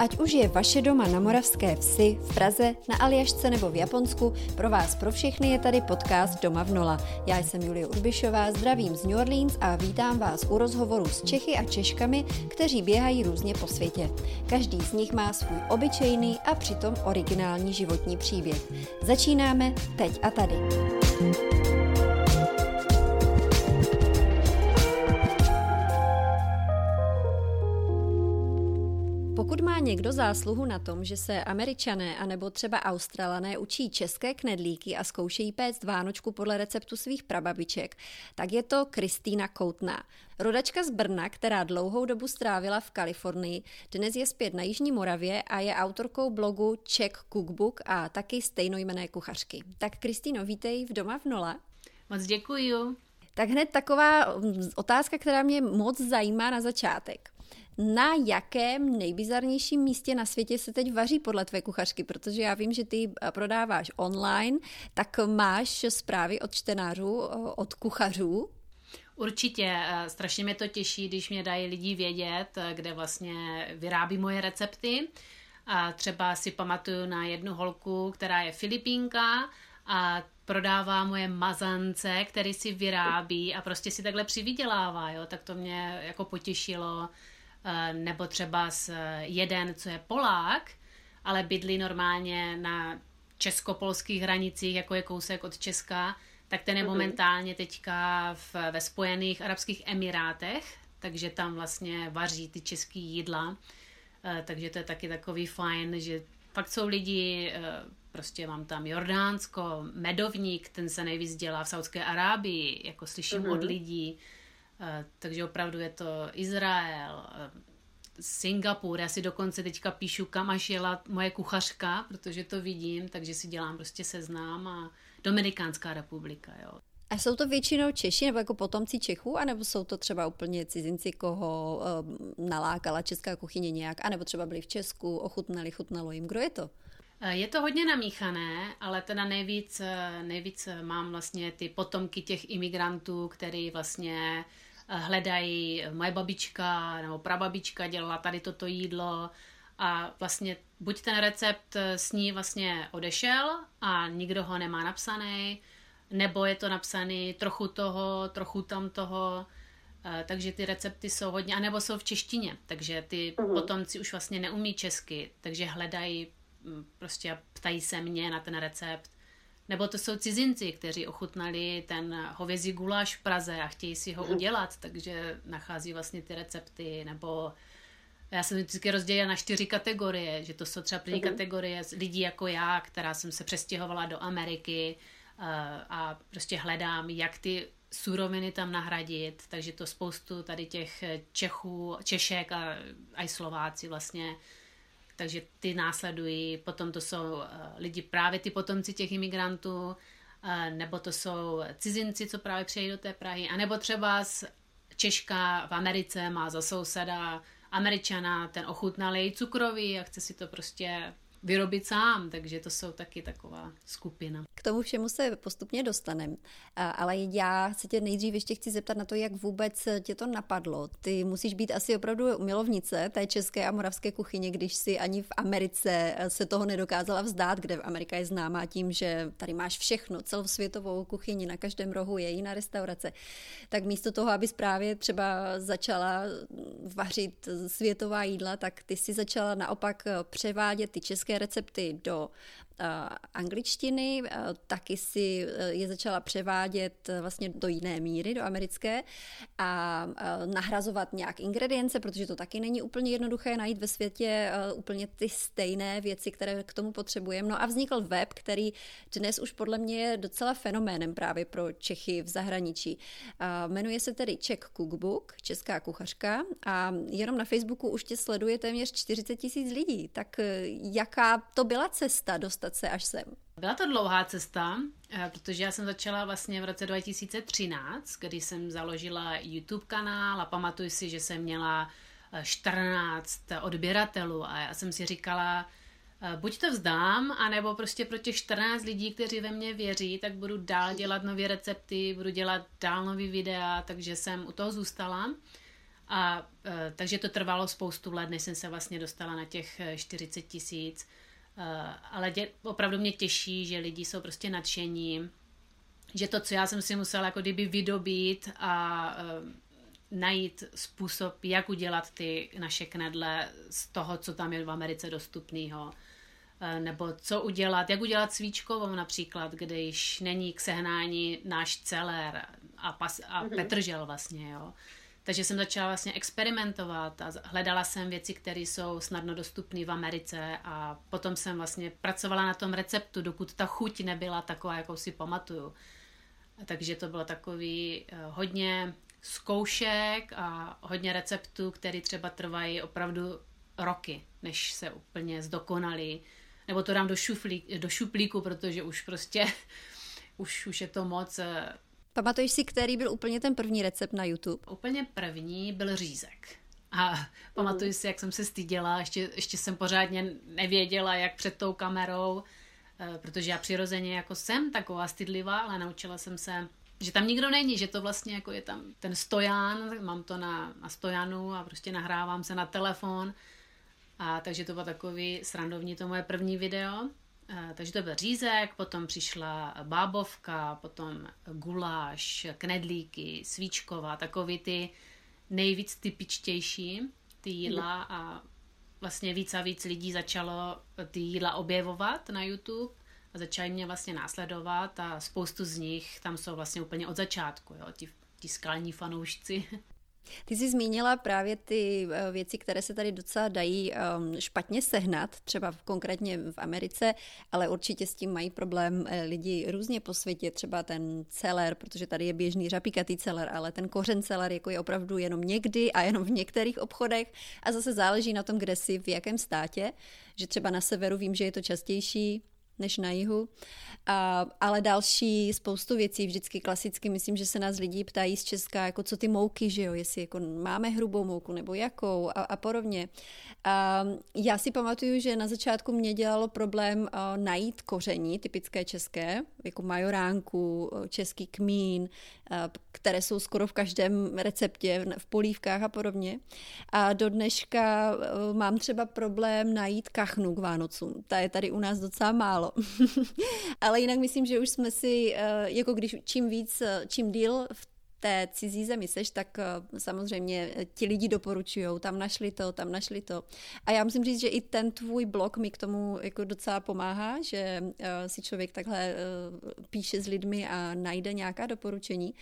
Ať už je vaše doma na Moravské vsi, v Praze, na Aljašce nebo v Japonsku, pro vás pro všechny je tady podcast Doma v Nola. Já jsem Julie Urbišová, zdravím z New Orleans a vítám vás u rozhovoru s Čechy a Češkami, kteří běhají různě po světě. Každý z nich má svůj obyčejný a přitom originální životní příběh. Začínáme teď a tady. Pokud má někdo zásluhu na tom, že se američané anebo třeba australané učí české knedlíky a zkoušejí péct vánočku podle receptu svých prababiček, tak je to Kristýna Koutná. Rodačka z Brna, která dlouhou dobu strávila v Kalifornii, dnes je zpět na Jižní Moravě a je autorkou blogu Czech Cookbook a taky stejnojmené kuchařky. Tak Kristýno, vítej v Doma v Nole. Moc děkuju. Tak hned taková mm, otázka, která mě moc zajímá na začátek na jakém nejbizarnějším místě na světě se teď vaří podle tvé kuchařky, protože já vím, že ty eh, prodáváš online, tak máš zprávy od čtenářů, eh, od kuchařů, Určitě, eh, strašně mě to těší, když mě dají lidi vědět, kde vlastně vyrábí moje recepty. A třeba si pamatuju na jednu holku, která je Filipínka a prodává moje mazance, který si vyrábí a prostě si takhle přivydělává, jo, tak to mě jako potěšilo. Eh, nebo třeba s eh, jeden, co je Polák, ale bydlí normálně na česko-polských hranicích, jako je kousek od Česka, tak ten je mhm. momentálně teďka v, ve Spojených Arabských Emirátech, takže tam vlastně vaří ty český jídla, eh, takže to je taky takový fajn, že fakt jsou lidi, prostě mám tam Jordánsko, Medovník, ten se nejvíc dělá v Saudské Arábii, jako slyším uh-huh. od lidí, Eh, takže opravdu je to Izrael, eh, Singapur, já si dokonce teďka píšu, kam až jela moje kuchařka, protože to vidím, takže si dělám prostě seznám a Dominikánská republika, jo. A jsou to většinou Češi nebo jako potomci Čechů, anebo jsou to třeba úplně cizinci, koho uh, nalákala česká kuchyně nějak, anebo třeba byli v Česku, ochutnali, chutnalo jim. Kdo je to? Je to hodně namíchané, ale teda nejvíc, nejvíc mám vlastně ty potomky těch imigrantů, který vlastně hledají, moje babička nebo prababička dělala tady toto jídlo a vlastně buď ten recept s ní vlastně odešel a nikdo ho nemá napsaný, nebo je to napsaný trochu toho, trochu tam toho, eh, takže ty recepty jsou hodně, anebo jsou v češtině, takže ty uh-huh. potomci už vlastně neumí česky, takže hledají mm, prostě ptají se mě na ten recept nebo to jsou cizinci, kteří ochutnali ten hovězí guláš v Praze a chtějí si ho udělat, takže nachází vlastně ty recepty, nebo já jsem vždycky rozdělila na čtyři kategorie, že to jsou třeba první uh-huh. kategorie lidí jako já, která jsem se přestěhovala do Ameriky uh, a prostě hledám, jak ty suroviny tam nahradit, takže to spoustu tady těch Čechů, Češek a i Slováci vlastně takže ty následují, potom to jsou eh, lidi právě ty potomci těch imigrantů, eh, nebo to jsou cizinci, co právě přijdou do té Prahy, anebo třeba z Češka v Americe má za souseda Američana, ten ochutnalý cukrový a chce si to prostě vyrobit sám, takže to jsou taky taková skupina. K tomu všemu se postupně dostaneme, ale já se tě nejdřív ještě chci zeptat na to, jak vůbec tě to napadlo. Ty musíš být asi opravdu milovnice té české a moravské kuchyně, když si ani v Americe se toho nedokázala vzdát, kde Amerika je známá tím, že tady máš všechno, celosvětovou kuchyni, na každém rohu je jiná restaurace. Tak místo toho, aby právě třeba začala vařit světová jídla, tak ty si začala naopak převádět ty české recepty do angličtiny, taky si e, je začala převádět vlastně do jiné míry, do americké a nahrazovat nějak ingredience, protože to taky není úplně jednoduché najít ve světě úplně ty stejné věci, které k tomu potřebujeme. No a vznikl web, který dnes už podle mě je docela fenoménem právě pro Čechy v zahraničí. Jmenuje se tedy Czech Cookbook, Česká kuchařka a jenom na Facebooku už tě sleduje téměř 40 tisíc lidí. Tak jaká to byla cesta dostat se až sem? Byla to dlouhá cesta, eh, protože já jsem začala vlastně v roce 2013, kdy jsem založila YouTube kanál a pamatuju si, že jsem měla 14 eh, odběratelů a já jsem si říkala, eh, buď to vzdám, anebo prostě pro těch 14 lidí, kteří ve mně věří, tak budu dál dělat nové recepty, budu dělat dál nový videa, takže jsem u toho zůstala. A takže to trvalo spoustu let, než jsem se vlastně dostala na těch 40 tisíc. E, ale dě, opravdu mě těší, že lidi jsou prostě nadšení, že to, co já jsem si musela jako kdyby vydobít a e, najít způsob, jak udělat ty naše knedle z toho, co tam je v Americe dostupného. E, nebo co udělat, jak udělat svíčkovou například, když není k sehnání náš celer a, pas, a mm-hmm. petržel vlastně, jo. Takže jsem začala vlastně experimentovat a hledala jsem věci, které jsou snadno dostupné v Americe a potom jsem vlastně pracovala na tom receptu, dokud ta chuť nebyla taková, jakou si pamatuju. Takže to bylo takový uh, hodně zkoušek a hodně receptů, které třeba trvají opravdu roky, než se úplně zdokonalí. Nebo to dám do, šuflí, do šuplíku, protože už prostě už, už je to moc uh, Pamatuješ si, který byl úplně ten první recept na YouTube? Úplně první byl řízek. A pamatuju si, jak jsem se styděla, ještě, ještě jsem pořádně nevěděla, jak před tou kamerou, eh, protože já přirozeně jako jsem taková stydlivá, ale naučila jsem se, že tam nikdo není, že to vlastně jako je tam ten stoján, mám to na, na stojanu a prostě nahrávám se na telefon. A takže to bylo takový srandovní to moje první video. Eh, takže to byl řízek, potom přišla bábovka, potom guláš, knedlíky, svíčková, takový ty nejvíc typičtější ty jídla a vlastně víc a víc lidí začalo ty jídla objevovat na YouTube a začali mě vlastně následovat a spoustu z nich tam jsou vlastně úplně od začátku, jo, ti, ti skalní fanoušci. Ty jsi zmínila právě ty eh, věci, které se tady docela dají ehm, špatně sehnat, třeba konkrétně v Americe, ale určitě s tím mají problém eh, lidi různě po světě, třeba ten celer, protože tady je běžný řapíkatý celer, ale ten kořen celer jako je opravdu jenom někdy a jenom v některých obchodech. A zase záleží na tom, kde jsi, v jakém státě, že třeba na severu vím, že je to častější, než na jihu. A, ale další spoustu věcí, vždycky klasicky, myslím, že se nás lidi ptají z Česka, jako co ty mouky, že jo, jestli jako máme hrubou mouku nebo jakou a, a podobně. A já si pamatuju, že na začátku mě dělalo problém a, najít koření, typické české, jako majoránku, český kmín, které jsou skoro v každém receptě, v polívkách a podobně. A do dneška mám třeba problém najít kachnu k Vánocům. Ta je tady u nás docela málo. Ale jinak myslím, že už jsme si, eh, jako když čím víc, eh, čím díl v té cizí zemi seš, tak eh, samozřejmě ti lidi doporučují, tam našli to, tam našli to. A já musím říct, že i ten tvůj blog mi k tomu jako docela pomáhá, že si člověk takhle píše s lidmi a najde nějaká doporučení.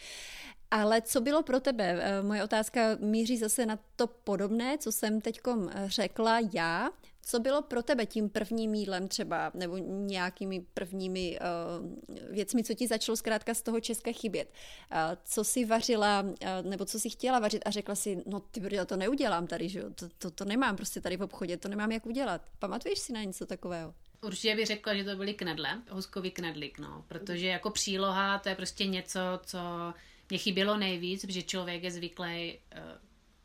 Ale co bylo pro tebe? Moje otázka míří zase na to podobné, co jsem teď řekla já. Co bylo pro tebe tím prvním jídlem třeba, nebo nějakými prvními uh, věcmi, co ti začalo zkrátka z toho Česka chybět? Uh, co si vařila, uh, nebo co si chtěla vařit a řekla si, no ty brdo, to neudělám tady, že? To, to, to nemám prostě tady v obchodě, to nemám jak udělat. Pamatuješ si na něco takového? Určitě bych řekla, že to byly knedle, hoskový knedlík, no, protože jako příloha to je prostě něco, co mě chybělo nejvíc, protože člověk je zvyklý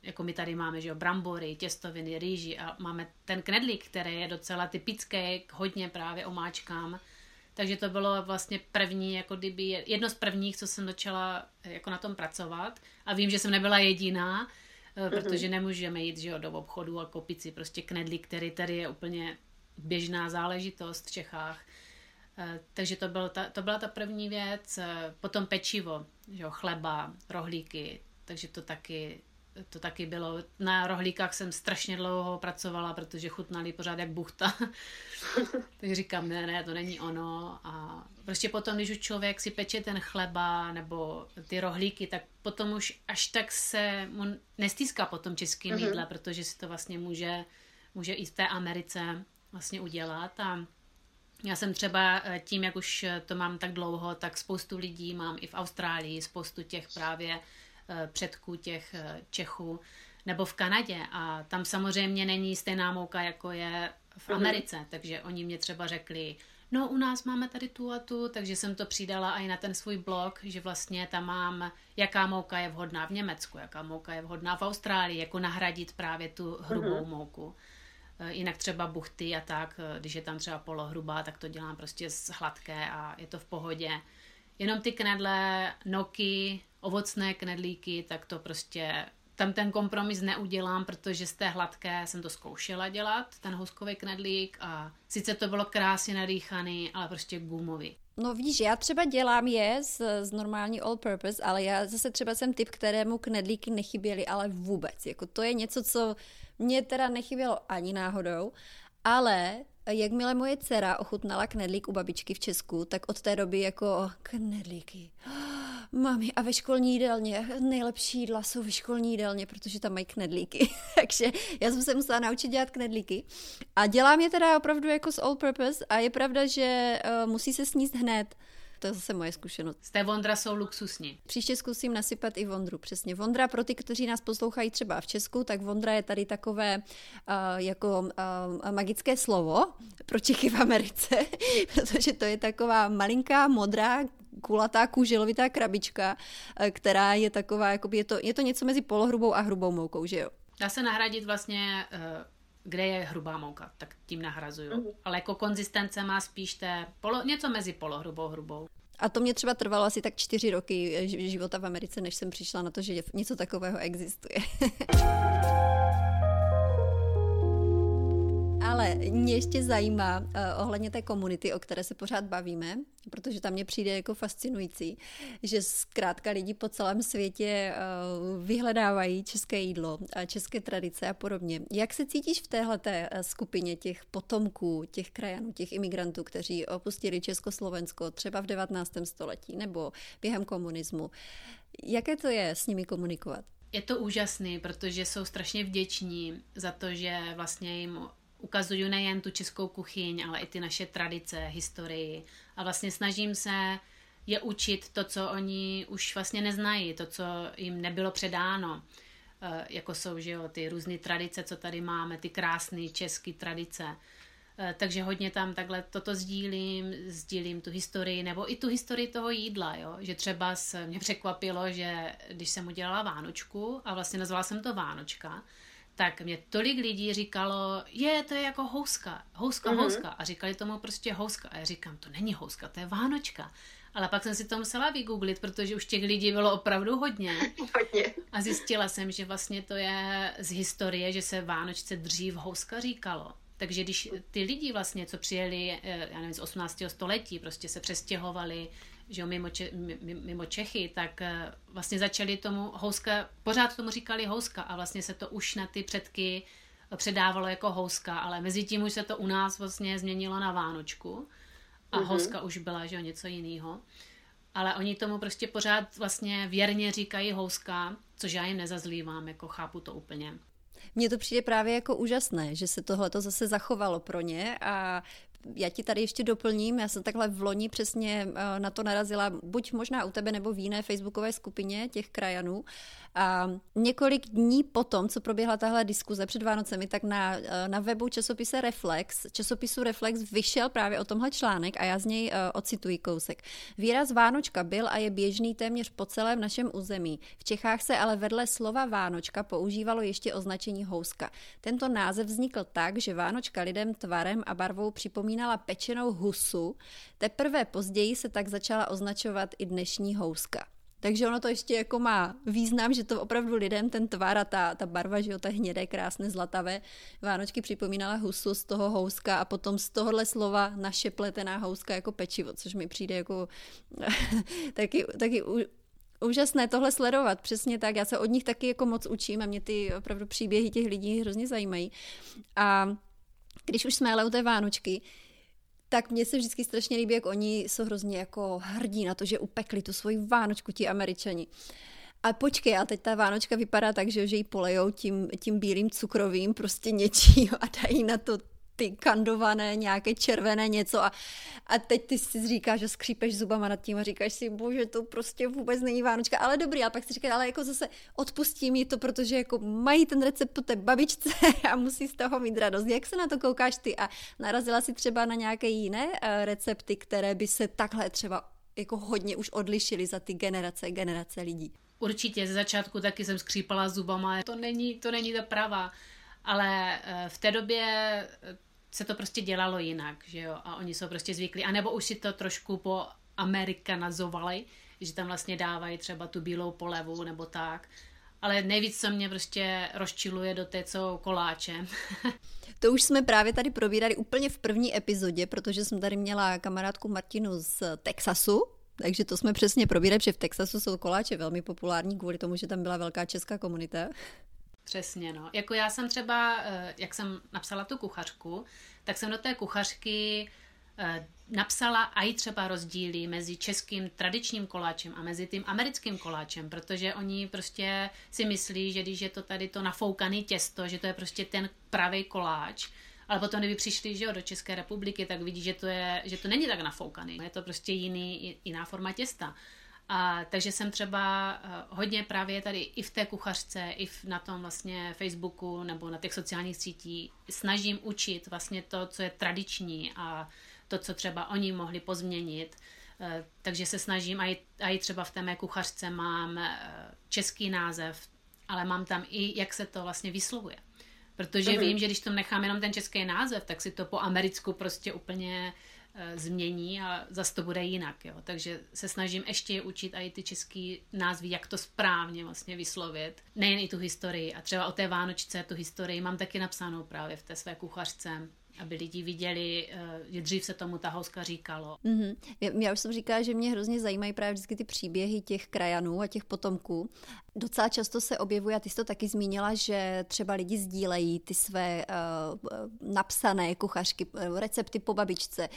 jako my tady máme, že jo, brambory, těstoviny, rýži a máme ten knedlík, který je docela typický, hodně právě omáčkám. Takže to bylo vlastně první, jako kdyby jedno z prvních, co jsem začala jako na tom pracovat. A vím, že jsem nebyla jediná, mm-hmm. protože nemůžeme jít že jo, do obchodu a koupit si prostě knedlík, který tady je úplně běžná záležitost v Čechách. Eh, takže to, byl ta, to byla ta první věc. Eh, potom pečivo, že jo, chleba, rohlíky, takže to taky to taky bylo. Na rohlíkách jsem strašně dlouho pracovala, protože chutnali pořád jak buchta. tak říkám, ne, ne, to není ono. A prostě potom, když už člověk si peče ten chleba nebo ty rohlíky, tak potom už až tak se mu nestýská potom českým mm-hmm. jídle, protože si to vlastně může, může i v té Americe vlastně udělat. A já jsem třeba eh, tím, jak už to mám tak dlouho, tak spoustu lidí mám i v Austrálii, spoustu těch právě předků těch eh, Čechů, nebo v Kanadě a tam samozřejmě není stejná mouka, jako je v mhm. Americe, mm-hmm. takže oni mě třeba řekli, no u nás máme tady tu a tu, takže jsem to přidala i na ten svůj blog, že vlastně tam mám, jaká mouka je vhodná v Německu, jaká mouka je vhodná v Austrálii, jako nahradit právě tu hrubou mm-hmm. mouku. Eh, jinak třeba buchty a tak, když je tam třeba polohrubá, tak to dělám prostě z hladké a je to v pohodě. Jenom ty knedle, noky, ovocné knedlíky, tak to prostě tam ten kompromis neudělám, protože z té hladké jsem to zkoušela dělat, ten houskový knedlík a sice to bylo krásně nadýchaný, ale prostě gumový. No víš, já třeba dělám je z, z normální all purpose, ale já zase třeba jsem typ, kterému knedlíky nechyběly, ale vůbec. Jako to je něco, co mě teda nechybělo ani náhodou, ale jakmile moje dcera ochutnala knedlík u babičky v Česku, tak od té doby jako knedlíky. Mami, a ve školní jídelně, nejlepší jídla jsou ve školní jídelně, protože tam mají knedlíky. Takže já jsem se musela naučit dělat knedlíky. A dělám je teda opravdu jako z all purpose a je pravda, že uh, musí se sníst hned. To je zase moje zkušenost. Z té Vondra jsou luxusní. Příště zkusím nasypat i Vondru, přesně. Vondra pro ty, kteří nás poslouchají třeba v Česku, tak Vondra je tady takové uh, jako uh, magické slovo pro Čechy v Americe, protože to je taková malinká modrá kulatá kůželovitá krabička, která je taková, jakoby je to, je to něco mezi polohrubou a hrubou moukou, že jo? Dá se nahradit vlastně kde je hrubá mouka, tak tím nahrazuju. Mm-hmm. Ale jako konzistence má spíš té polo, něco mezi polohrubou hrubou. A to mě třeba trvalo asi tak čtyři roky života v Americe, než jsem přišla na to, že něco takového existuje. Ale mě ještě zajímá uh, ohledně té komunity, o které se pořád bavíme, protože tam mě přijde jako fascinující, že zkrátka lidi po celém světě uh, vyhledávají české jídlo, a české tradice a podobně. Jak se cítíš v téhle eh, skupině těch potomků, těch krajanů, těch imigrantů, kteří opustili Československo třeba v 19. století nebo během komunismu? Jaké to je s nimi komunikovat? Je to úžasný, protože jsou strašně vděční za to, že vlastně jim ukazuju nejen tu českou kuchyň, ale i ty naše tradice, historii a vlastně snažím se je učit to, co oni už vlastně neznají, to, co jim nebylo předáno, eh, jako jsou že jo, ty různé tradice, co tady máme, ty krásné české tradice. Eh, takže hodně tam takhle toto sdílím, sdílím tu historii, nebo i tu historii toho jídla, jo? že třeba se mě překvapilo, že když jsem udělala Vánočku a vlastně nazvala jsem to Vánočka, tak mě tolik lidí říkalo, je, to je jako houska, houska, mm-hmm. houska. A říkali tomu prostě houska. A já říkám, to není houska, to je Vánočka. Ale pak jsem si to musela vygooglit, protože už těch lidí bylo opravdu hodně. hodně. A zjistila jsem, že vlastně to je z historie, že se Vánočce dřív houska říkalo. Takže když ty lidi vlastně, co přijeli, eh, já nevím, z 18. století, prostě se přestěhovali že jo, mimo, Če, mimo Čechy, tak eh, vlastně začali tomu houska, pořád tomu říkali houska a vlastně se to už na ty předky předávalo jako houska, ale mezi tím už se to u nás vlastně změnilo na Vánočku a mm-hmm. houska už byla, že jo, něco jiného. Ale oni tomu prostě pořád vlastně věrně říkají houska, což já jim nezazlívám, jako chápu to úplně. Mně to přijde právě jako úžasné, že se tohle to zase zachovalo pro ně a já ti tady ještě doplním, já jsem takhle v loni přesně eh, na to narazila, buď možná u tebe nebo v jiné facebookové skupině těch krajanů, a několik dní potom, co proběhla tahle diskuze před Vánocemi, tak na, eh, na webu časopise Reflex, časopisu Reflex vyšel právě o tomhle článek a já z něj uh, ocituji kousek. Výraz Vánočka byl a je běžný téměř po celém našem území. V Čechách se ale vedle slova Vánočka používalo ještě označení houska. Tento název vznikl tak, že Vánočka lidem tvarem a barvou připomínala pečenou husu, teprve později se tak začala označovat i dnešní houska. Takže ono to ještě jako má význam, že to opravdu lidem ten tvar a ta, ta barva, že jo, ta hnědé, krásné, zlatavé Vánočky připomínala husu z toho houska a potom z tohohle slova naše pletená houska jako pečivo, což mi přijde jako taky, taky úžasné tohle sledovat, přesně tak. Já se od nich taky jako moc učím a mě ty opravdu příběhy těch lidí hrozně zajímají. A když už jsme ale u té Vánočky, tak mně se vždycky strašně líbí, jak oni jsou hrozně jako hrdí na to, že upekli tu svoji Vánočku ti američani. A počkej, a teď ta Vánočka vypadá tak, že, že ji polejou tím, tím bílým cukrovým prostě něčího a dají na to ty kandované, nějaké červené něco a, a teď ty si říkáš, že skřípeš zubama nad tím a říkáš si, bože, to prostě vůbec není Vánočka, ale dobrý, ale pak si říkáš, ale jako zase odpustí mi to, protože jako mají ten recept po té babičce a musí z toho mít radost. Jak se na to koukáš ty a narazila si třeba na nějaké jiné uh, recepty, které by se takhle třeba jako hodně už odlišily za ty generace, generace lidí? Určitě, ze začátku taky jsem skřípala zubama, to není, to není ta pravá ale eh, v té době eh, se to prostě dělalo jinak, že jo, a oni jsou prostě zvyklí, anebo už si to trošku po amerikanazovali, že tam vlastně dávají třeba tu bílou polevu nebo tak, ale nejvíc, co mě prostě rozčiluje do té, co koláče. To už jsme právě tady probírali úplně v první epizodě, protože jsem tady měla kamarádku Martinu z Texasu, takže to jsme přesně probírali, že v Texasu jsou koláče velmi populární kvůli tomu, že tam byla velká česká komunita. Přesně, no. Jako já jsem třeba, eh, jak jsem napsala tu kuchařku, tak jsem do té kuchařky eh, napsala i třeba rozdíly mezi českým tradičním koláčem a mezi tím americkým koláčem, protože oni prostě si myslí, že když je to tady to nafoukaný těsto, že to je prostě ten pravý koláč, ale potom, kdyby přišli že jo, do České republiky, tak vidí, že to, je, že to není tak nafoukaný. Je to prostě jiný, jiná forma těsta. A, takže jsem třeba uh, hodně právě tady i v té kuchařce, i v, na tom vlastně Facebooku nebo na těch sociálních sítích snažím učit vlastně to, co je tradiční a to, co třeba oni mohli pozměnit. Uh, takže se snažím, a i, a i třeba v té mé kuchařce mám uh, český název, ale mám tam i, jak se to vlastně vyslovuje. Protože mm-hmm. vím, že když tam nechám jenom ten český název, tak si to po americku prostě úplně e, změní a zase to bude jinak. Jo. Takže se snažím ještě učit i ty český názvy, jak to správně vlastně vyslovit. Nejen i tu historii. A třeba o té Vánočce tu historii mám taky napsanou právě v té své kuchařce aby lidi viděli, eh, že dřív se tomu Tahouska říkalo. Mm-hmm. Já už jsem říkala, že mě hrozně zajímají právě vždycky ty příběhy těch krajanů a těch potomků. Docela často se objevuje, a ty jsi to taky zmínila, že třeba lidi sdílejí ty své uh, napsané kuchařky, recepty po babičce,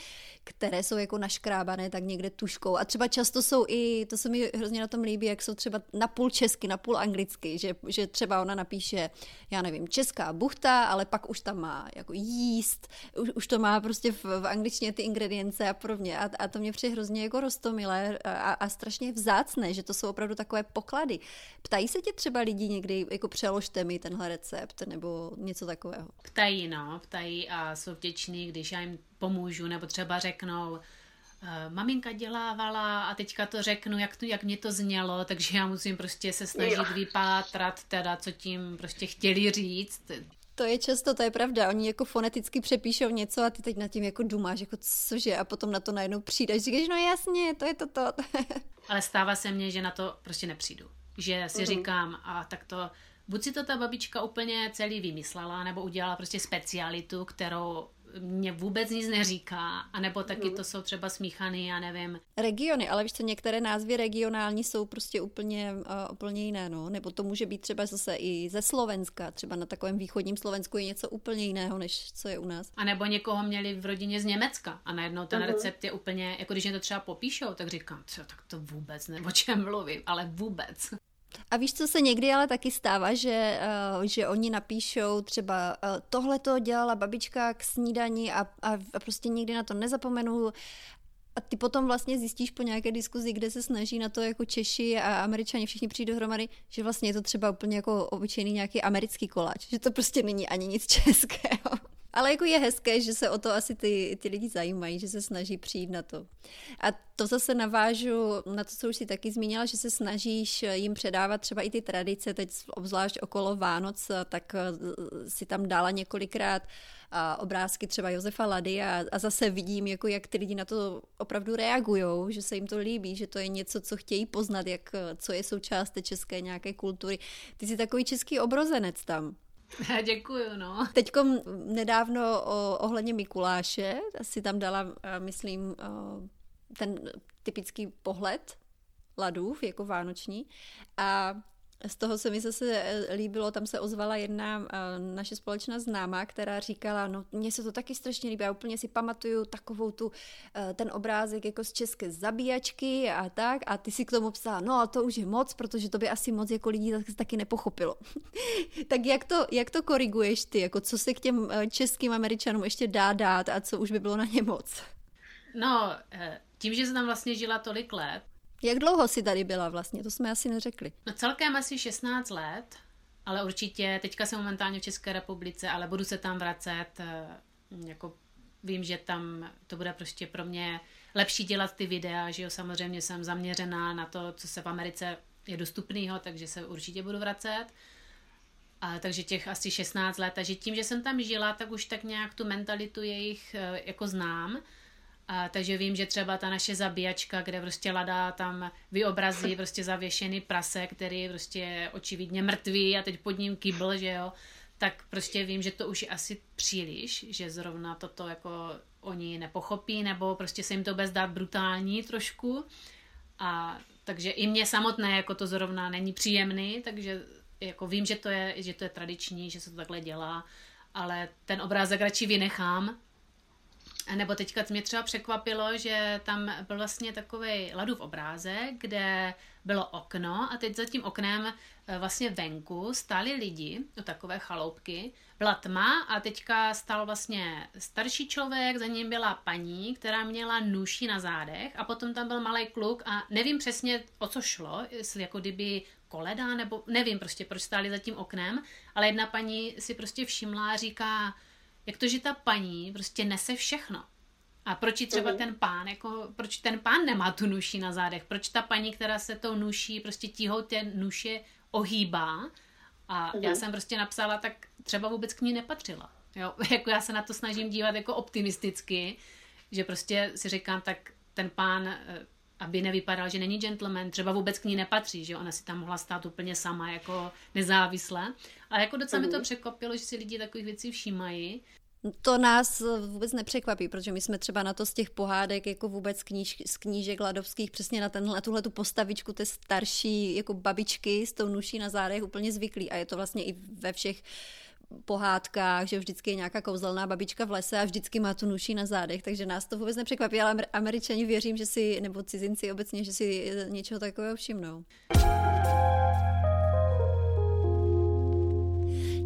které jsou jako naškrábané tak někde tuškou. A třeba často jsou i, to se mi hrozně na tom líbí, jak jsou třeba na půl česky, na půl anglicky, že, že třeba ona napíše, já nevím, česká buchta, ale pak už tam má jako jíst, už, už to má prostě v, v angličtině ty ingredience a podobně. A, a to mě přijde hrozně jako rostomilé a, a strašně vzácné, že to jsou opravdu takové poklady. Ptají se tě třeba lidi někdy, jako přeložte mi tenhle recept nebo něco takového? Ptají, no, ptají a jsou vděční, když já jim pomůžu, nebo třeba řeknou, Uh, maminka dělávala a teďka to řeknu, jak, to, jak mě to znělo, takže já musím prostě se snažit vypátrat teda, co tím prostě chtěli říct. To je často, to je pravda. Oni jako foneticky přepíšou něco a ty teď nad tím jako dumáš, jako cože, a potom na to najednou přijdeš. Říkáš, no jasně, to je to to. Ale stává se mně, že na to prostě nepřijdu. Že si uh-huh. říkám, a tak to, buď si to ta babička úplně celý vymyslela, nebo udělala prostě specialitu, kterou mě vůbec nic neříká, anebo taky to jsou třeba smíchaný, já nevím. Regiony, ale víš co, některé názvy regionální jsou prostě úplně, uh, úplně jiné, no. Nebo to může být třeba zase i ze Slovenska, třeba na takovém východním Slovensku je něco úplně jiného, než co je u nás. A nebo někoho měli v rodině z Německa a najednou ten uh-huh. recept je úplně, jako když mě to třeba popíšou, tak říkám, co, tak to vůbec ne, o čem mluvím, ale vůbec. A víš, co se někdy ale taky stává, že, uh, že oni napíšou třeba uh, tohle to dělala babička k snídani a, a, a prostě nikdy na to nezapomenu a ty potom vlastně zjistíš po nějaké diskuzi, kde se snaží na to jako Češi a Američani všichni přijít dohromady, že vlastně je to třeba úplně jako obyčejný nějaký americký koláč, že to prostě není ani nic českého. Ale jako je hezké, že se o to asi ty, ty lidi zajímají, že se snaží přijít na to. A to zase navážu na to, co už si taky zmínila, že se snažíš jim předávat třeba i ty tradice, teď obzvlášť okolo Vánoc, tak eh, si tam dala několikrát a obrázky třeba Josefa Lady a, a zase vidím, jako jak ty lidi na to opravdu reagují, že se jim to líbí, že to je něco, co chtějí poznat, jak, co je součást té české nějaké kultury. Ty jsi takový český obrozenec tam. Děkuju, no. Teďko nedávno o, ohledně Mikuláše, asi tam dala, myslím, ten typický pohled ladův, jako vánoční. A z toho se mi zase eh, líbilo, tam se ozvala jedna eh, naše společná známá, která říkala, no mně se to taky strašně líbí, já úplně si pamatuju takovou tu, eh, ten obrázek jako z české zabíjačky a tak a ty si k tomu psala, no a to už je moc, protože to by asi moc jako lidí tak, taky nepochopilo. tak jak to, jak to koriguješ ty, jako co se k těm českým američanům ještě dá dát a co už by bylo na ně moc? No, tím, že jsem tam vlastně žila tolik let, jak dlouho jsi tady byla vlastně? To jsme asi neřekli. No celkem asi 16 let, ale určitě teďka jsem momentálně v České republice, ale budu se tam vracet, eh, jako vím, že tam to bude prostě pro mě lepší dělat ty videa, že jo, samozřejmě jsem zaměřená na to, co se v Americe je dostupného, takže se určitě budu vracet. A, takže těch asi 16 let, takže tím, že jsem tam žila, tak už tak nějak tu mentalitu jejich eh, jako znám A, takže vím, že třeba ta naše zabíjačka, kde prostě Lada tam vyobrazí prostě zavěšený prase, který je prostě očividně mrtvý a teď pod ním kýbl, že jo, tak prostě vím, že to už je asi příliš, že zrovna toto jako oni nepochopí, nebo prostě se jim to bude zdát brutální trošku. A takže i mě samotné jako to zrovna není příjemný, takže jako vím, že to je, že to je tradiční, že se to takhle dělá, ale ten obrázek radši vynechám, nebo teďka mě třeba překvapilo, že tam byl vlastně takový ladův obrázek, kde bylo okno a teď za tím oknem eh, vlastně venku stáli lidi u takové chaloupky. Byla tma a teďka stál vlastně starší člověk, za ním byla paní, která měla nůši na zádech a potom tam byl malý kluk a nevím přesně o co šlo, jestli jako kdyby koleda nebo nevím prostě proč stáli za tím oknem, ale jedna paní si prostě všimla a říká, jak to, že ta paní prostě nese všechno. A proč třeba uh-huh. ten pán, jako, proč ten pán nemá tu nuši na zádech? Proč ta paní, která se tou nuší, prostě tíhou té nuše ohýbá? A já jsem prostě napsala, tak třeba vůbec k ní nepatřila. Jo? Jako já se na to snažím dívat jako optimisticky, že prostě si říkám, tak ten pán, eh, aby nevypadal, že není gentleman, třeba vůbec k ní nepatří, že ona si tam mohla stát úplně sama, jako nezávisle. Ale jako docela mi to překvapilo, že si lidi takových věcí všímají. To nás vůbec nepřekvapí, protože my jsme třeba na to z těch pohádek, jako vůbec kníž, z knížek ladovských, přesně na, tenhle, na tuhle tu postavičku té starší jako babičky s tou nuší na zádech úplně zvyklí. A je to vlastně i ve všech pohádkách, že vždycky je nějaká kouzelná babička v lese a vždycky má tu nuší na zádech, takže nás to vůbec nepřekvapí, ale američani věřím, že si, nebo cizinci obecně, že si něčeho takového všimnou.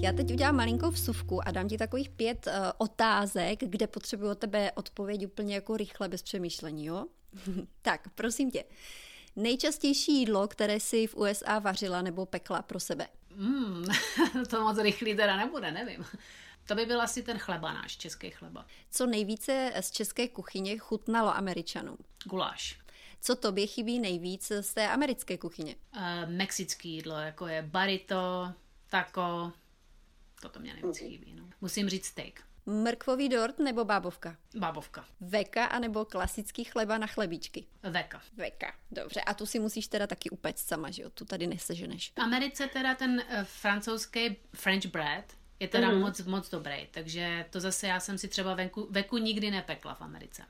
Já teď udělám malinkou vsuvku a dám ti takových pět uh, otázek, kde potřebuji od tebe odpověď úplně jako rychle, bez přemýšlení, jo? tak, prosím tě. Nejčastější jídlo, které si v USA vařila nebo pekla pro sebe? Mm, to moc rychlý teda nebude, nevím. To by byl asi ten chleba náš, český chleba. Co nejvíce z české kuchyně chutnalo Američanům? Guláš. Co tobě chybí nejvíc z té americké kuchyně? Uh, mexický jídlo, jako je barito, taco, Toto mě nejvíc chybí. No. Musím říct steak. Mrkvový dort nebo bábovka? Bábovka. Veka anebo klasický chleba na chlebíčky? Veka. Veka, dobře. A tu si musíš teda taky upéct sama, že jo? Tu tady neseženeš. V Americe teda ten uh, francouzský French bread je teda mm. moc, moc dobrý, takže to zase já jsem si třeba venku, veku nikdy nepekla v Americe.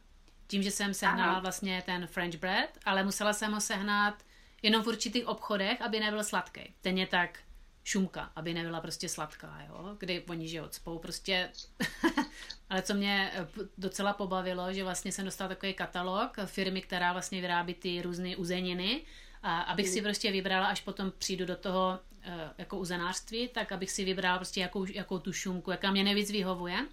Tím, že jsem sehnala Aha. vlastně ten French bread, ale musela jsem ho sehnat jenom v určitých obchodech, aby nebyl sladký. Ten je tak šumka, aby nebyla prostě sladká, jo, kdy oni, že odspou prostě, ale co mě eh, docela pobavilo, že vlastně jsem dostal takový katalog firmy, která vlastně vyrábí ty různé uzeniny, a abych si mm. prostě vybrala, až potom přijdu do toho eh, jako uzenářství, tak abych si vybrala prostě jakou, jakou tu šumku, jaká mě nejvíc vyhovuje.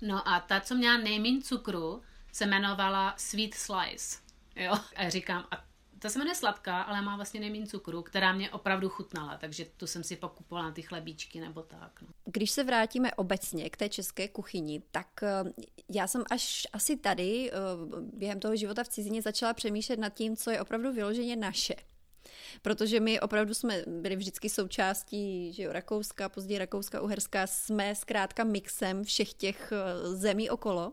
No a ta, co měla nejméně cukru, se jmenovala Sweet Slice. Jo? A říkám, a ta se jmenuje sladká, ale má vlastně nejméně cukru, která mě opravdu chutnala, takže tu jsem si pokupovala na ty chlebíčky nebo tak. No. Když se vrátíme obecně k té české kuchyni, tak eh, já jsem až asi tady eh, během toho života v cizině začala přemýšlet nad tím, co je opravdu vyloženě naše protože my opravdu jsme byli vždycky součástí že jo, Rakouska, později Rakouska, Uherska, jsme zkrátka mixem všech těch eh, zemí okolo.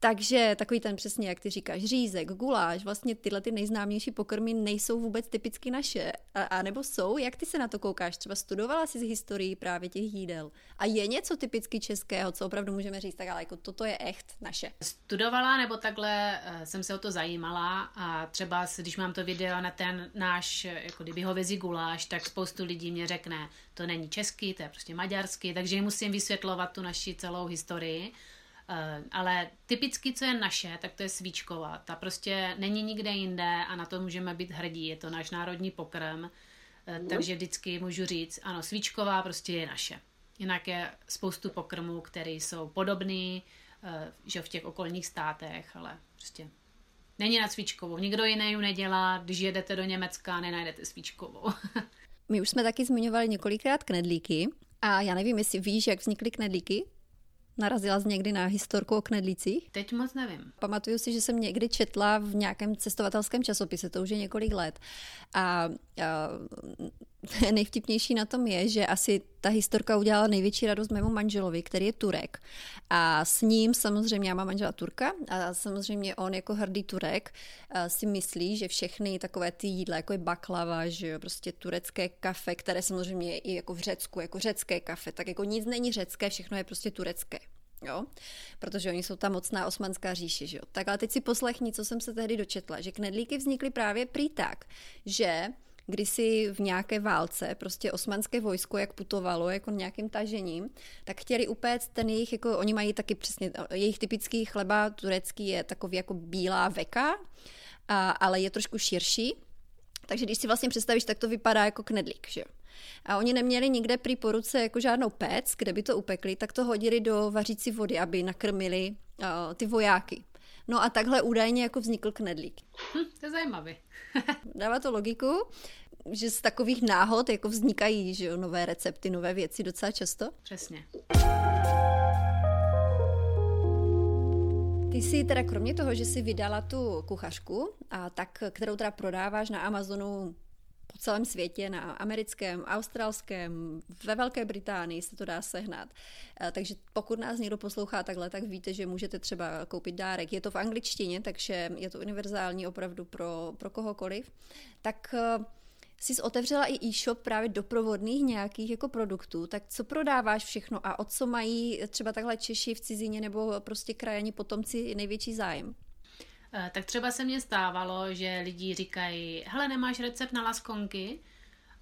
Takže takový ten přesně, jak ty říkáš, řízek, guláš, vlastně tyhle ty nejznámější pokrmy nejsou vůbec typicky naše. A, a nebo jsou? Jak ty se na to koukáš? Třeba studovala jsi z historii právě těch jídel. A je něco typicky českého, co opravdu můžeme říct, tak ale jako toto je echt naše. Studovala nebo takhle uh, jsem se o to zajímala a třeba když mám to video na ten náš, jako kdyby ho vezi guláš, tak spoustu lidí mě řekne, to není český, to je prostě maďarský, takže musím vysvětlovat tu naši celou historii. Eh, ale typicky, co je naše, tak to je svíčková. Ta prostě není nikde jinde a na to můžeme být hrdí. Je to náš národní pokrm, mm. takže vždycky můžu říct, ano, svíčková prostě je naše. Jinak je spoustu pokrmů, které jsou podobné, eh, že v těch okolních státech, ale prostě není na svíčkovou. Nikdo jiný ji nedělá, když jedete do Německa, nenajdete svíčkovou. My už jsme taky zmiňovali několikrát knedlíky a já nevím, jestli víš, jak vznikly knedlíky? Narazila jsi někdy na historku o knedlících? Teď moc nevím. Pamatuju si, že jsem někdy četla v nějakém cestovatelském časopise, to už je několik let. A nejvtipnější na tom je, že asi ta historka udělala největší radost mému manželovi, který je Turek. A s ním samozřejmě, já mám manžela Turka, a samozřejmě on jako hrdý Turek si myslí, že všechny takové ty jídla, jako je baklava, že jo, prostě turecké kafe, které samozřejmě je i jako v Řecku, jako řecké kafe, tak jako nic není řecké, všechno je prostě turecké. Jo? Protože oni jsou ta mocná osmanská říše, že jo? Tak ale teď si poslechni, co jsem se tehdy dočetla, že knedlíky vznikly právě prý tak, že kdysi v nějaké válce, prostě osmanské vojsko, jak putovalo, jako nějakým tažením, tak chtěli upéct ten jejich, jako oni mají taky přesně, jejich typický chleba turecký je takový jako bílá veka, a, ale je trošku širší, takže když si vlastně představíš, tak to vypadá jako knedlík, že. A oni neměli nikde při poruce jako žádnou pec, kde by to upekli, tak to hodili do vařící vody, aby nakrmili uh, ty vojáky. No a takhle údajně jako vznikl knedlík. Hm, to je zajímavý. Dává to logiku, že z takových náhod jako vznikají že jo, nové recepty, nové věci docela často. Přesně. Ty jsi teda kromě toho, že jsi vydala tu kuchařku, a tak, kterou teda prodáváš na Amazonu po celém světě, na americkém, australském, ve Velké Británii se to dá sehnat. Takže pokud nás někdo poslouchá takhle, tak víte, že můžete třeba koupit dárek. Je to v angličtině, takže je to univerzální opravdu pro, pro kohokoliv. Tak jsi otevřela i e-shop právě doprovodných nějakých jako produktů, tak co prodáváš všechno a o co mají třeba takhle Češi v cizině nebo prostě krajani potomci největší zájem? Eh, tak třeba se mně stávalo, že lidi říkají, hele, nemáš recept na laskonky?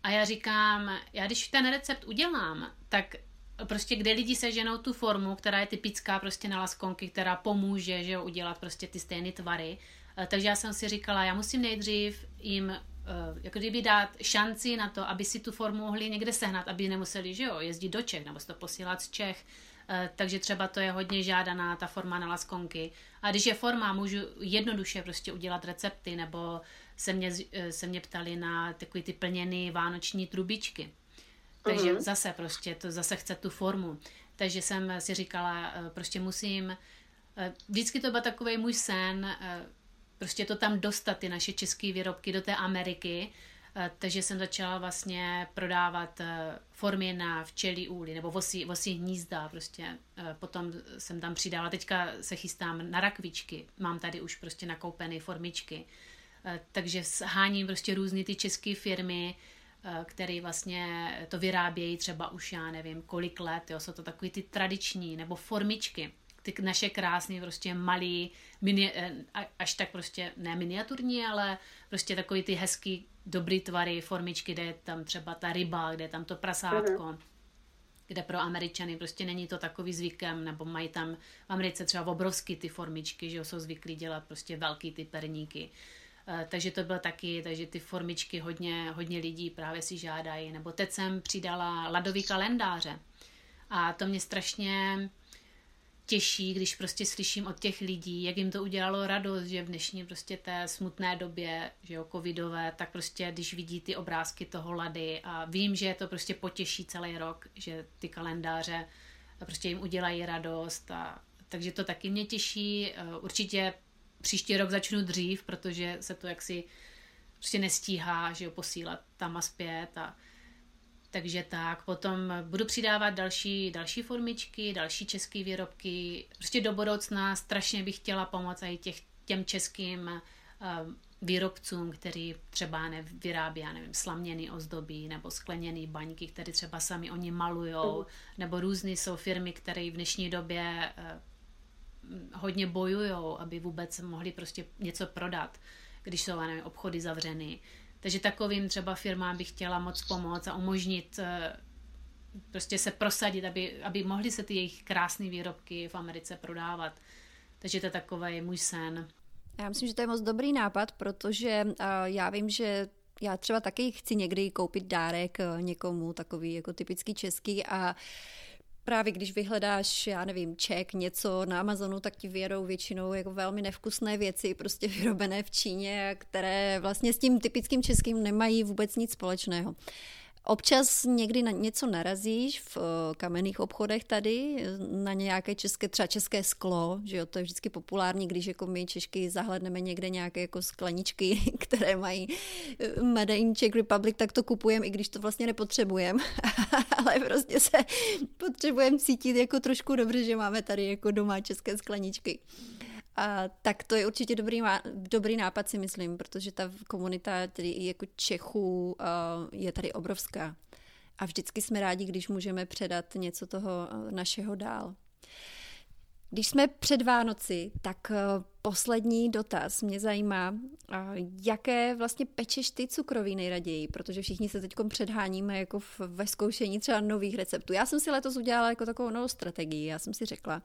A já říkám, já když ten recept udělám, tak prostě kde lidi seženou tu formu, která je typická prostě na laskonky, která pomůže, že jo, udělat prostě ty stejné tvary. Eh, takže já jsem si říkala, já musím nejdřív jim eh, jako kdyby dát šanci na to, aby si tu formu mohli někde sehnat, aby nemuseli, že jo, jezdit do Čech nebo si to posílat z Čech. Eh, takže třeba to je hodně žádaná ta forma na laskonky. A když je forma, můžu jednoduše prostě udělat recepty, nebo se mě, eh, se mě ptali na takový ty plněné vánoční trubičky. Takže uh-huh. zase prostě, to zase chce tu formu. Takže jsem si říkala, eh, prostě musím, vždycky to byl takový můj sen, prostě to tam dostat, ty naše české výrobky do té Ameriky, takže jsem začala vlastně prodávat eh, formy na včelí úly nebo vosí, vosí hnízda prostě. Eh, potom jsem tam přidala, teďka se chystám na rakvičky, mám tady už prostě nakoupené formičky. Takže háním prostě různé ty české firmy, které vlastně to vyrábějí třeba už já nevím kolik let, jo, jsou to takový ty tradiční nebo formičky, ty naše krásné prostě malý, mini, až tak prostě ne miniaturní, ale prostě takový ty hezký dobrý tvary, formičky, kde je tam třeba ta ryba, kde je tam to prasátko, mm-hmm. kde pro Američany prostě není to takový zvykem, nebo mají tam v Americe třeba obrovský ty formičky, že jsou zvyklí dělat prostě velký ty perníky. Uh, takže to bylo taky, takže ty formičky hodně, hodně lidí právě si žádají. Nebo teď jsem přidala ladový kalendáře. A to mě strašně těší, když prostě slyším od těch lidí, jak jim to udělalo radost, že v dnešní prostě té smutné době, že jo, covidové, tak prostě když vidí ty obrázky toho lady a vím, že je to prostě potěší celý rok, že ty kalendáře prostě jim udělají radost a takže to taky mě těší. Určitě příští rok začnu dřív, protože se to jaksi prostě nestíhá, že jo, posílat tam a zpět a takže tak, potom budu přidávat další, další formičky, další české výrobky. Prostě do budoucna strašně bych chtěla pomoct i těch, těm českým uh, výrobcům, který třeba ne, vyrábí, já nevím, slaměný ozdobí nebo skleněný baňky, které třeba sami oni malujou, mm. nebo různé jsou firmy, které v dnešní době uh, hodně bojují, aby vůbec mohli prostě něco prodat, když jsou, nevím, obchody zavřeny. Takže takovým třeba firmám bych chtěla moc pomoct a umožnit eh, prostě se prosadit, aby, aby mohly se ty jejich krásné výrobky v Americe prodávat. Takže to je takový můj sen. Já myslím, že to je moc dobrý nápad, protože uh, já vím, že já třeba taky chci někdy koupit dárek eh, někomu, takový jako typický český a právě když vyhledáš, já nevím, ček, něco na Amazonu, tak ti vyjedou většinou jako velmi nevkusné věci, prostě vyrobené v Číně, které vlastně s tím typickým českým nemají vůbec nic společného. Občas někdy na něco narazíš v eh, kamenných obchodech tady, na nějaké české, třeba české sklo, že jo, to je vždycky populární, když jako my Češky zahledneme někde nějaké jako skleničky, které mají eh, Made in Czech Republic, tak to kupujeme, i když to vlastně nepotřebujeme, ale prostě se potřebujeme cítit jako trošku dobře, že máme tady jako doma české skleničky. A, tak to je určitě dobrý, dobrý nápad, si myslím, protože ta komunita tedy jako Čechů uh, je tady obrovská. A vždycky jsme rádi, když můžeme předat něco toho našeho dál. Když jsme před Vánoci, tak eh, poslední dotaz mě zajímá, jaké vlastně pečeš ty cukroví nejraději, protože všichni se teď předháníme jako ve zkoušení třeba nových receptů. Já jsem si letos udělala jako takovou novou strategii. Já jsem si řekla,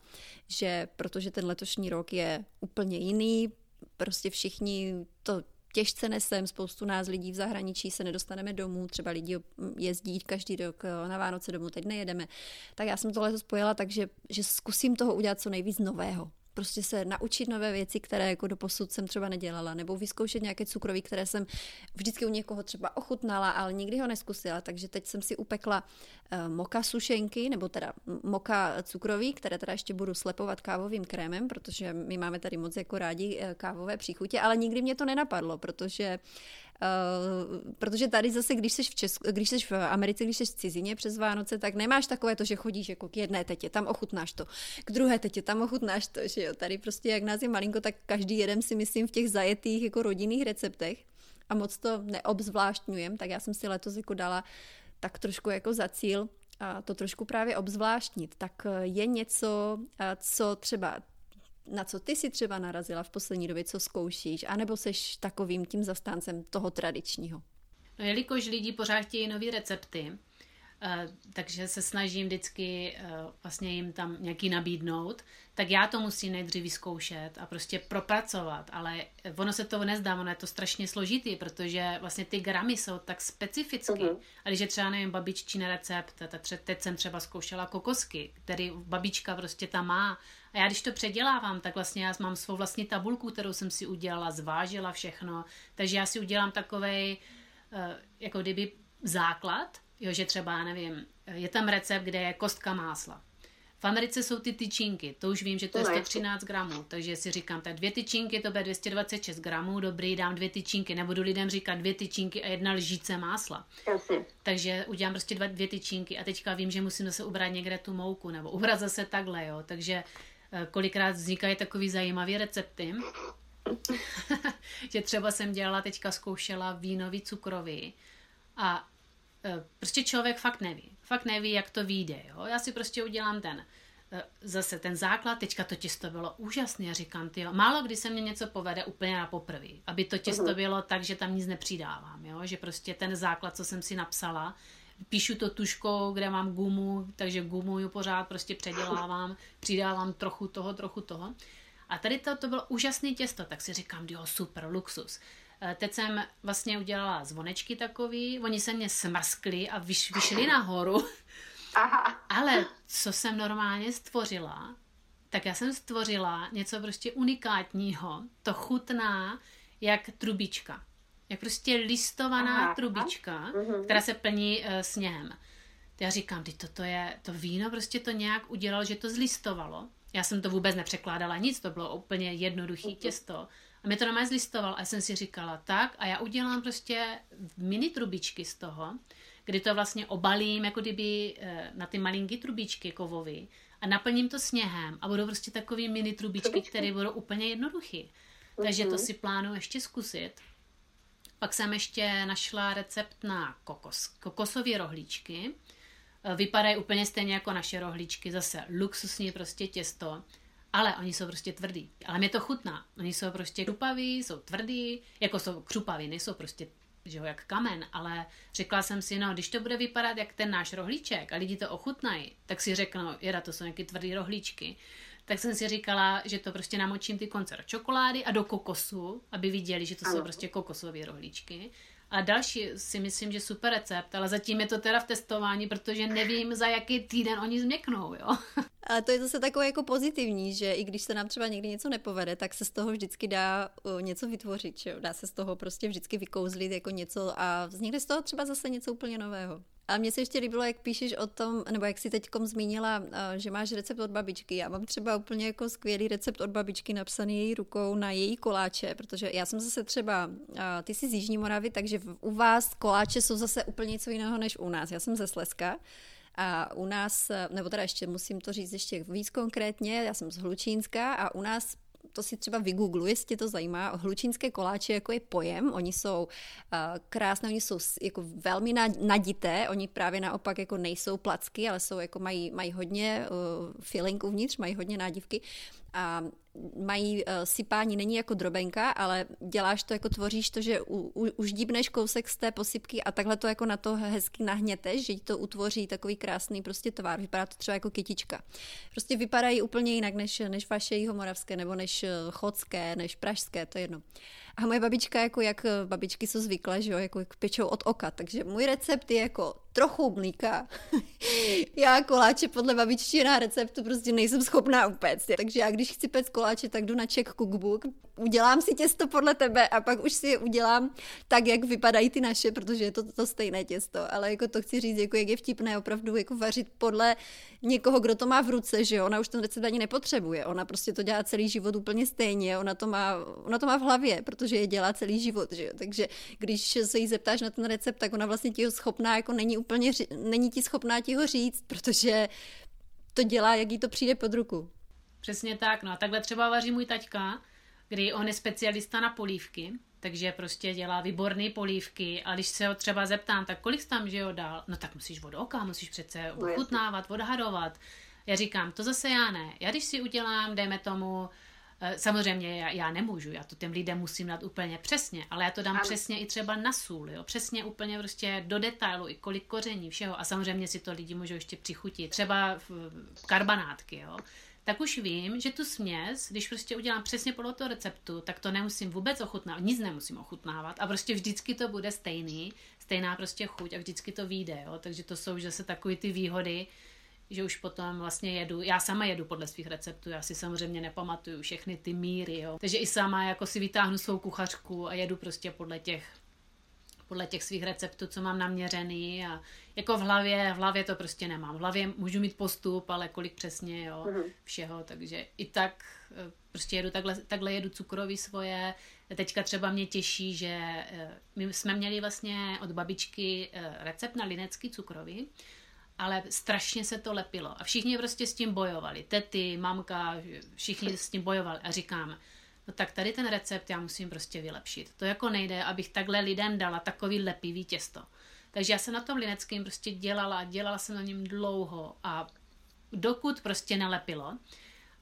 že protože ten letošní rok je úplně jiný, prostě všichni to těžce nesem, spoustu nás lidí v zahraničí se nedostaneme domů, třeba lidi jezdí každý rok eh, na Vánoce domů, teď nejedeme. Tak já jsem tohle spojila tak, že, že zkusím toho udělat co nejvíc nového prostě se naučit nové věci, které jako do posud jsem třeba nedělala, nebo vyzkoušet nějaké cukroví, které jsem vždycky u někoho třeba ochutnala, ale nikdy ho neskusila, takže teď jsem si upekla uh, moka sušenky, nebo teda moka cukroví, které teda ještě budu slepovat kávovým krémem, protože my máme tady moc jako rádi uh, kávové příchutě, ale nikdy mě to nenapadlo, protože Uh, protože tady zase, když jsi, v Česku, když jsi v Americe, když jsi v cizině přes Vánoce, tak nemáš takové to, že chodíš jako k jedné tetě, tam ochutnáš to, k druhé tetě, tam ochutnáš to, že jo. Tady prostě, jak nás je malinko, tak každý jeden si myslím v těch zajetých jako rodinných receptech a moc to neobzvláštňujem, tak já jsem si letos jako dala tak trošku jako za cíl a to trošku právě obzvláštnit. Tak je něco, co třeba na co ty si třeba narazila v poslední době, co zkoušíš, anebo seš takovým tím zastáncem toho tradičního? No, jelikož lidi pořád chtějí nové recepty, Uh, takže se snažím vždycky uh, vlastně jim tam nějaký nabídnout, tak já to musím nejdřív vyzkoušet a prostě propracovat, ale ono se to nezdá, ono je to strašně složitý, protože vlastně ty gramy jsou tak specificky. Uh-huh. A když je třeba, nevím, babiččí recept, teď jsem třeba zkoušela kokosky, který babička prostě tam má a já když to předělávám, tak vlastně já mám svou vlastní tabulku, kterou jsem si udělala, zvážila všechno, takže já si udělám takovej, eh, jako kdyby základ, jo, že třeba, nevím, je tam recept, kde je kostka másla. V Americe jsou ty tyčinky, to už vím, že to je 113 gramů, takže si říkám, tak dvě tyčinky, to bude 226 gramů, dobrý, dám dvě tyčinky, nebudu lidem říkat dvě tyčinky a jedna lžíce másla. Jasně. Takže udělám prostě dva, dvě tyčinky a teďka vím, že musím zase ubrat někde tu mouku, nebo ubrat zase takhle, jo, takže kolikrát vznikají takový zajímavé recepty, že třeba jsem dělala, teďka zkoušela vínový cukrový a eh, prostě člověk fakt neví. Fakt neví, jak to vyjde. Jo? Já si prostě udělám ten eh, zase ten základ, teďka to těsto bylo úžasné a říkám, ty málo kdy se mě něco povede úplně na poprvé, aby to těsto mhm. bylo tak, že tam nic nepřidávám, jo? že prostě ten základ, co jsem si napsala, píšu to tuškou, kde mám gumu, takže gumuju pořád, prostě předělávám, přidávám trochu toho, trochu toho. A tady to, to bylo úžasné těsto, tak si říkám, jo, super, luxus. E, teď jsem vlastně udělala zvonečky takový, oni se mě smrskli a vyš, vyšli nahoru. Aha. Ale co jsem normálně stvořila, tak já jsem stvořila něco prostě unikátního. To chutná jak trubička jak prostě listovaná aha, trubička. Mhm. která se plní uh, sněhem. Já říkám, ty toto je, to víno prostě to nějak udělal, že to zlistovalo. Já jsem to vůbec nepřekládala nic, to bylo úplně jednoduché uh-huh. těsto. A mi to normálně zlistoval a já jsem si říkala, tak a já udělám prostě mini trubičky z toho, kdy to vlastně obalím jako kdyby uh, na ty malinké trubičky kovový a naplním to sněhem a budou prostě takový mini trubičky, které budou úplně jednoduché. Takže to mhm. si plánuju ještě zkusit. Pak jsem ještě našla recept na kokos, kokosové rohlíčky. E, vypadají úplně stejně jako naše rohlíčky, zase luxusní prostě těsto, ale oni jsou prostě tvrdý. Ale mě to chutná. Oni jsou prostě křupaví, jsou tvrdý, jako jsou křupaví, nejsou prostě že jo, jak kamen, ale řekla jsem si, no, když to bude vypadat jak ten náš rohlíček a lidi to ochutnají, tak si řeknou, jeda, to jsou nějaké tvrdé rohlíčky tak jsem si říkala, že to prostě namočím ty konce do čokolády a do kokosu, aby viděli, že to ano. jsou prostě kokosové rohlíčky. A další si myslím, že super recept, ale zatím je to teda v testování, protože nevím, za jaký týden oni změknou, jo. A to je zase takové jako pozitivní, že i když se nám třeba někdy něco nepovede, tak se z toho vždycky dá něco vytvořit, že? dá se z toho prostě vždycky vykouzlit jako něco a vznikne z toho třeba zase něco úplně nového. A mně se ještě líbilo, jak píšeš o tom, nebo jak si teď zmínila, eh, že máš recept od babičky. Já mám třeba úplně jako skvělý recept od babičky napsaný její rukou na její koláče, protože já jsem zase třeba, eh, ty jsi z Jižní Moravy, takže u vás koláče jsou zase úplně něco jiného než u nás. Já jsem ze Slezska. A u nás, eh, nebo teda ještě musím to říct ještě víc konkrétně, já jsem z Hlučínska a u nás to si třeba vygoogluji, jestli tě to zajímá. Hlučínské koláče jako je pojem, oni jsou uh, krásné, oni jsou jako velmi nadité, oni právě naopak jako nejsou placky, ale jsou jako mají, mají hodně uh, filling uvnitř, mají hodně nádivky a mají uh, sypání, není jako drobenka, ale děláš to, jako tvoříš to, že u, u, už díbneš kousek z té posypky a takhle to jako na to hezky nahněteš, že to utvoří takový krásný prostě tvar. Vypadá to třeba jako kytička. Prostě vypadají úplně jinak než, než vaše jihomoravské, nebo než eh, chodské, než pražské, to je jedno. A moje babička, jako jak eh, babičky jsou zvyklé, že jo, jako jak pečou od oka, takže můj recept je jako trochu mlíka. já koláče podle babiččina receptu prostě nejsem schopná upéct. Takže já když chci pec koláče, tak jdu na Czech Cookbook, udělám si těsto podle tebe a pak už si je udělám tak, jak vypadají ty naše, protože je to to stejné těsto. Ale jako to chci říct, jako jak je vtipné opravdu jako vařit podle někoho, kdo to má v ruce, že? Ona už ten recept ani nepotřebuje. Ona prostě to dělá celý život úplně stejně. Ona to má, ona to má v hlavě, protože je dělá celý život, že jo? Takže když se jí zeptáš na ten recept, tak ona vlastně ti ho schopná, jako není úplně, není ti schopná ti ho říct, protože to dělá, jak jí to přijde pod ruku. Přesně tak, no a takhle třeba vaří můj taťka, kdy on je specialista na polívky, takže prostě dělá výborné polívky a když se ho třeba zeptám, tak kolik jsi tam, že jo, dal? No tak musíš od oka, musíš přece ochutnávat, odhadovat. Já říkám, to zase já ne. Já když si udělám, dejme tomu, eh, samozřejmě já, já nemůžu, já to těm lidem musím dát úplně přesně, ale já to dám ale... přesně i třeba na sůl, jo, přesně úplně prostě do detailu, i kolik koření, všeho a samozřejmě si to lidi můžou ještě přichutit, třeba v karbanátky, jo tak už vím, že tu směs, když prostě udělám přesně podle toho receptu, tak to nemusím vůbec ochutnávat, nic nemusím ochutnávat a prostě vždycky to bude stejný, stejná prostě chuť a vždycky to vyjde, jo? takže to jsou zase takové ty výhody, že už potom vlastně jedu, já sama jedu podle svých receptů, já si samozřejmě nepamatuju všechny ty míry, jo? takže i sama jako si vytáhnu svou kuchařku a jedu prostě podle těch podle těch svých receptů, co mám naměřený a jako v hlavě, v hlavě to prostě nemám. V hlavě můžu mít postup, ale kolik přesně, jo, mhm. všeho, takže i tak eh, prostě jedu takhle, takhle jedu cukroví svoje. Teďka třeba mě těší, že eh, my jsme měli vlastně od babičky eh, recept na linecký cukroví, ale strašně se to lepilo a všichni prostě s tím bojovali. Tety, mamka, všichni s tím bojovali a říkám, tak tady ten recept já musím prostě vylepšit. To jako nejde, abych takhle lidem dala takový lepivý těsto. Takže já jsem na tom lineckém prostě dělala, dělala jsem na něm dlouho a dokud prostě nelepilo.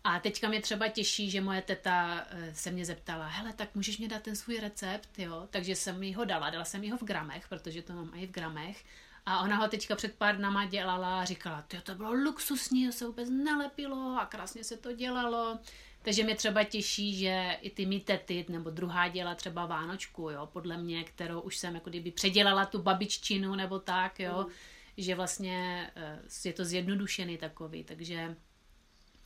A teďka mě třeba těší, že moje teta eh, se mě zeptala, hele, tak můžeš mě dát ten svůj recept, jo? Takže jsem mi ho dala, dala jsem mi ho v gramech, protože to mám i v gramech. A ona ho teďka před pár dnama dělala a říkala, to bylo luxusní, to se vůbec nelepilo a krásně se to dělalo. Takže mě třeba těší, že i ty mý tety, nebo druhá děla třeba Vánočku, jo, podle mě, kterou už jsem jako kdyby předělala tu babiččinu nebo tak, jo, mm. že vlastně eh, je to zjednodušený takový, takže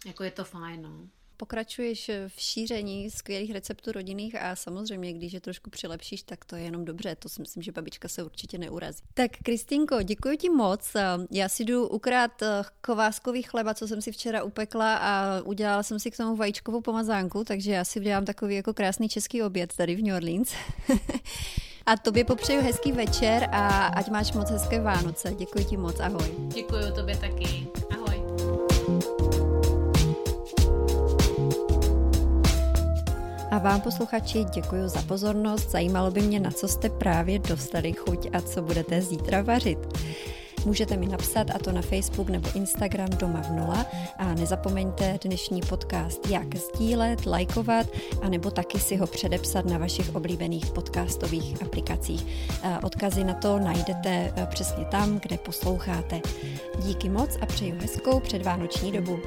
jako je to fajn, no pokračuješ v šíření skvělých receptů rodinných a samozřejmě, když je trošku přilepšíš, tak to je jenom dobře. To si myslím, že babička se určitě neurazí. Tak Kristinko, děkuji ti moc. Já si jdu ukrát eh, kováskový chleba, co jsem si včera upekla a udělala jsem si k tomu vajíčkovou pomazánku, takže já si udělám takový jako krásný český oběd tady v New Orleans. A tobě popřeju hezký večer a ať máš moc hezké Vánoce. Děkuji ti moc, ahoj. Děkuji tobě taky. Ahoj. A vám posluchači děkuji za pozornost. Zajímalo by mě, na co jste právě dostali chuť a co budete zítra vařit. Můžete mi napsat a to na Facebook nebo Instagram Doma v nula a nezapomeňte dnešní podcast jak sdílet, lajkovat a nebo taky si ho předepsat na vašich oblíbených podcastových aplikacích. Odkazy na to najdete e, přesně tam, kde posloucháte. Díky moc a přeju hezkou předvánoční dobu.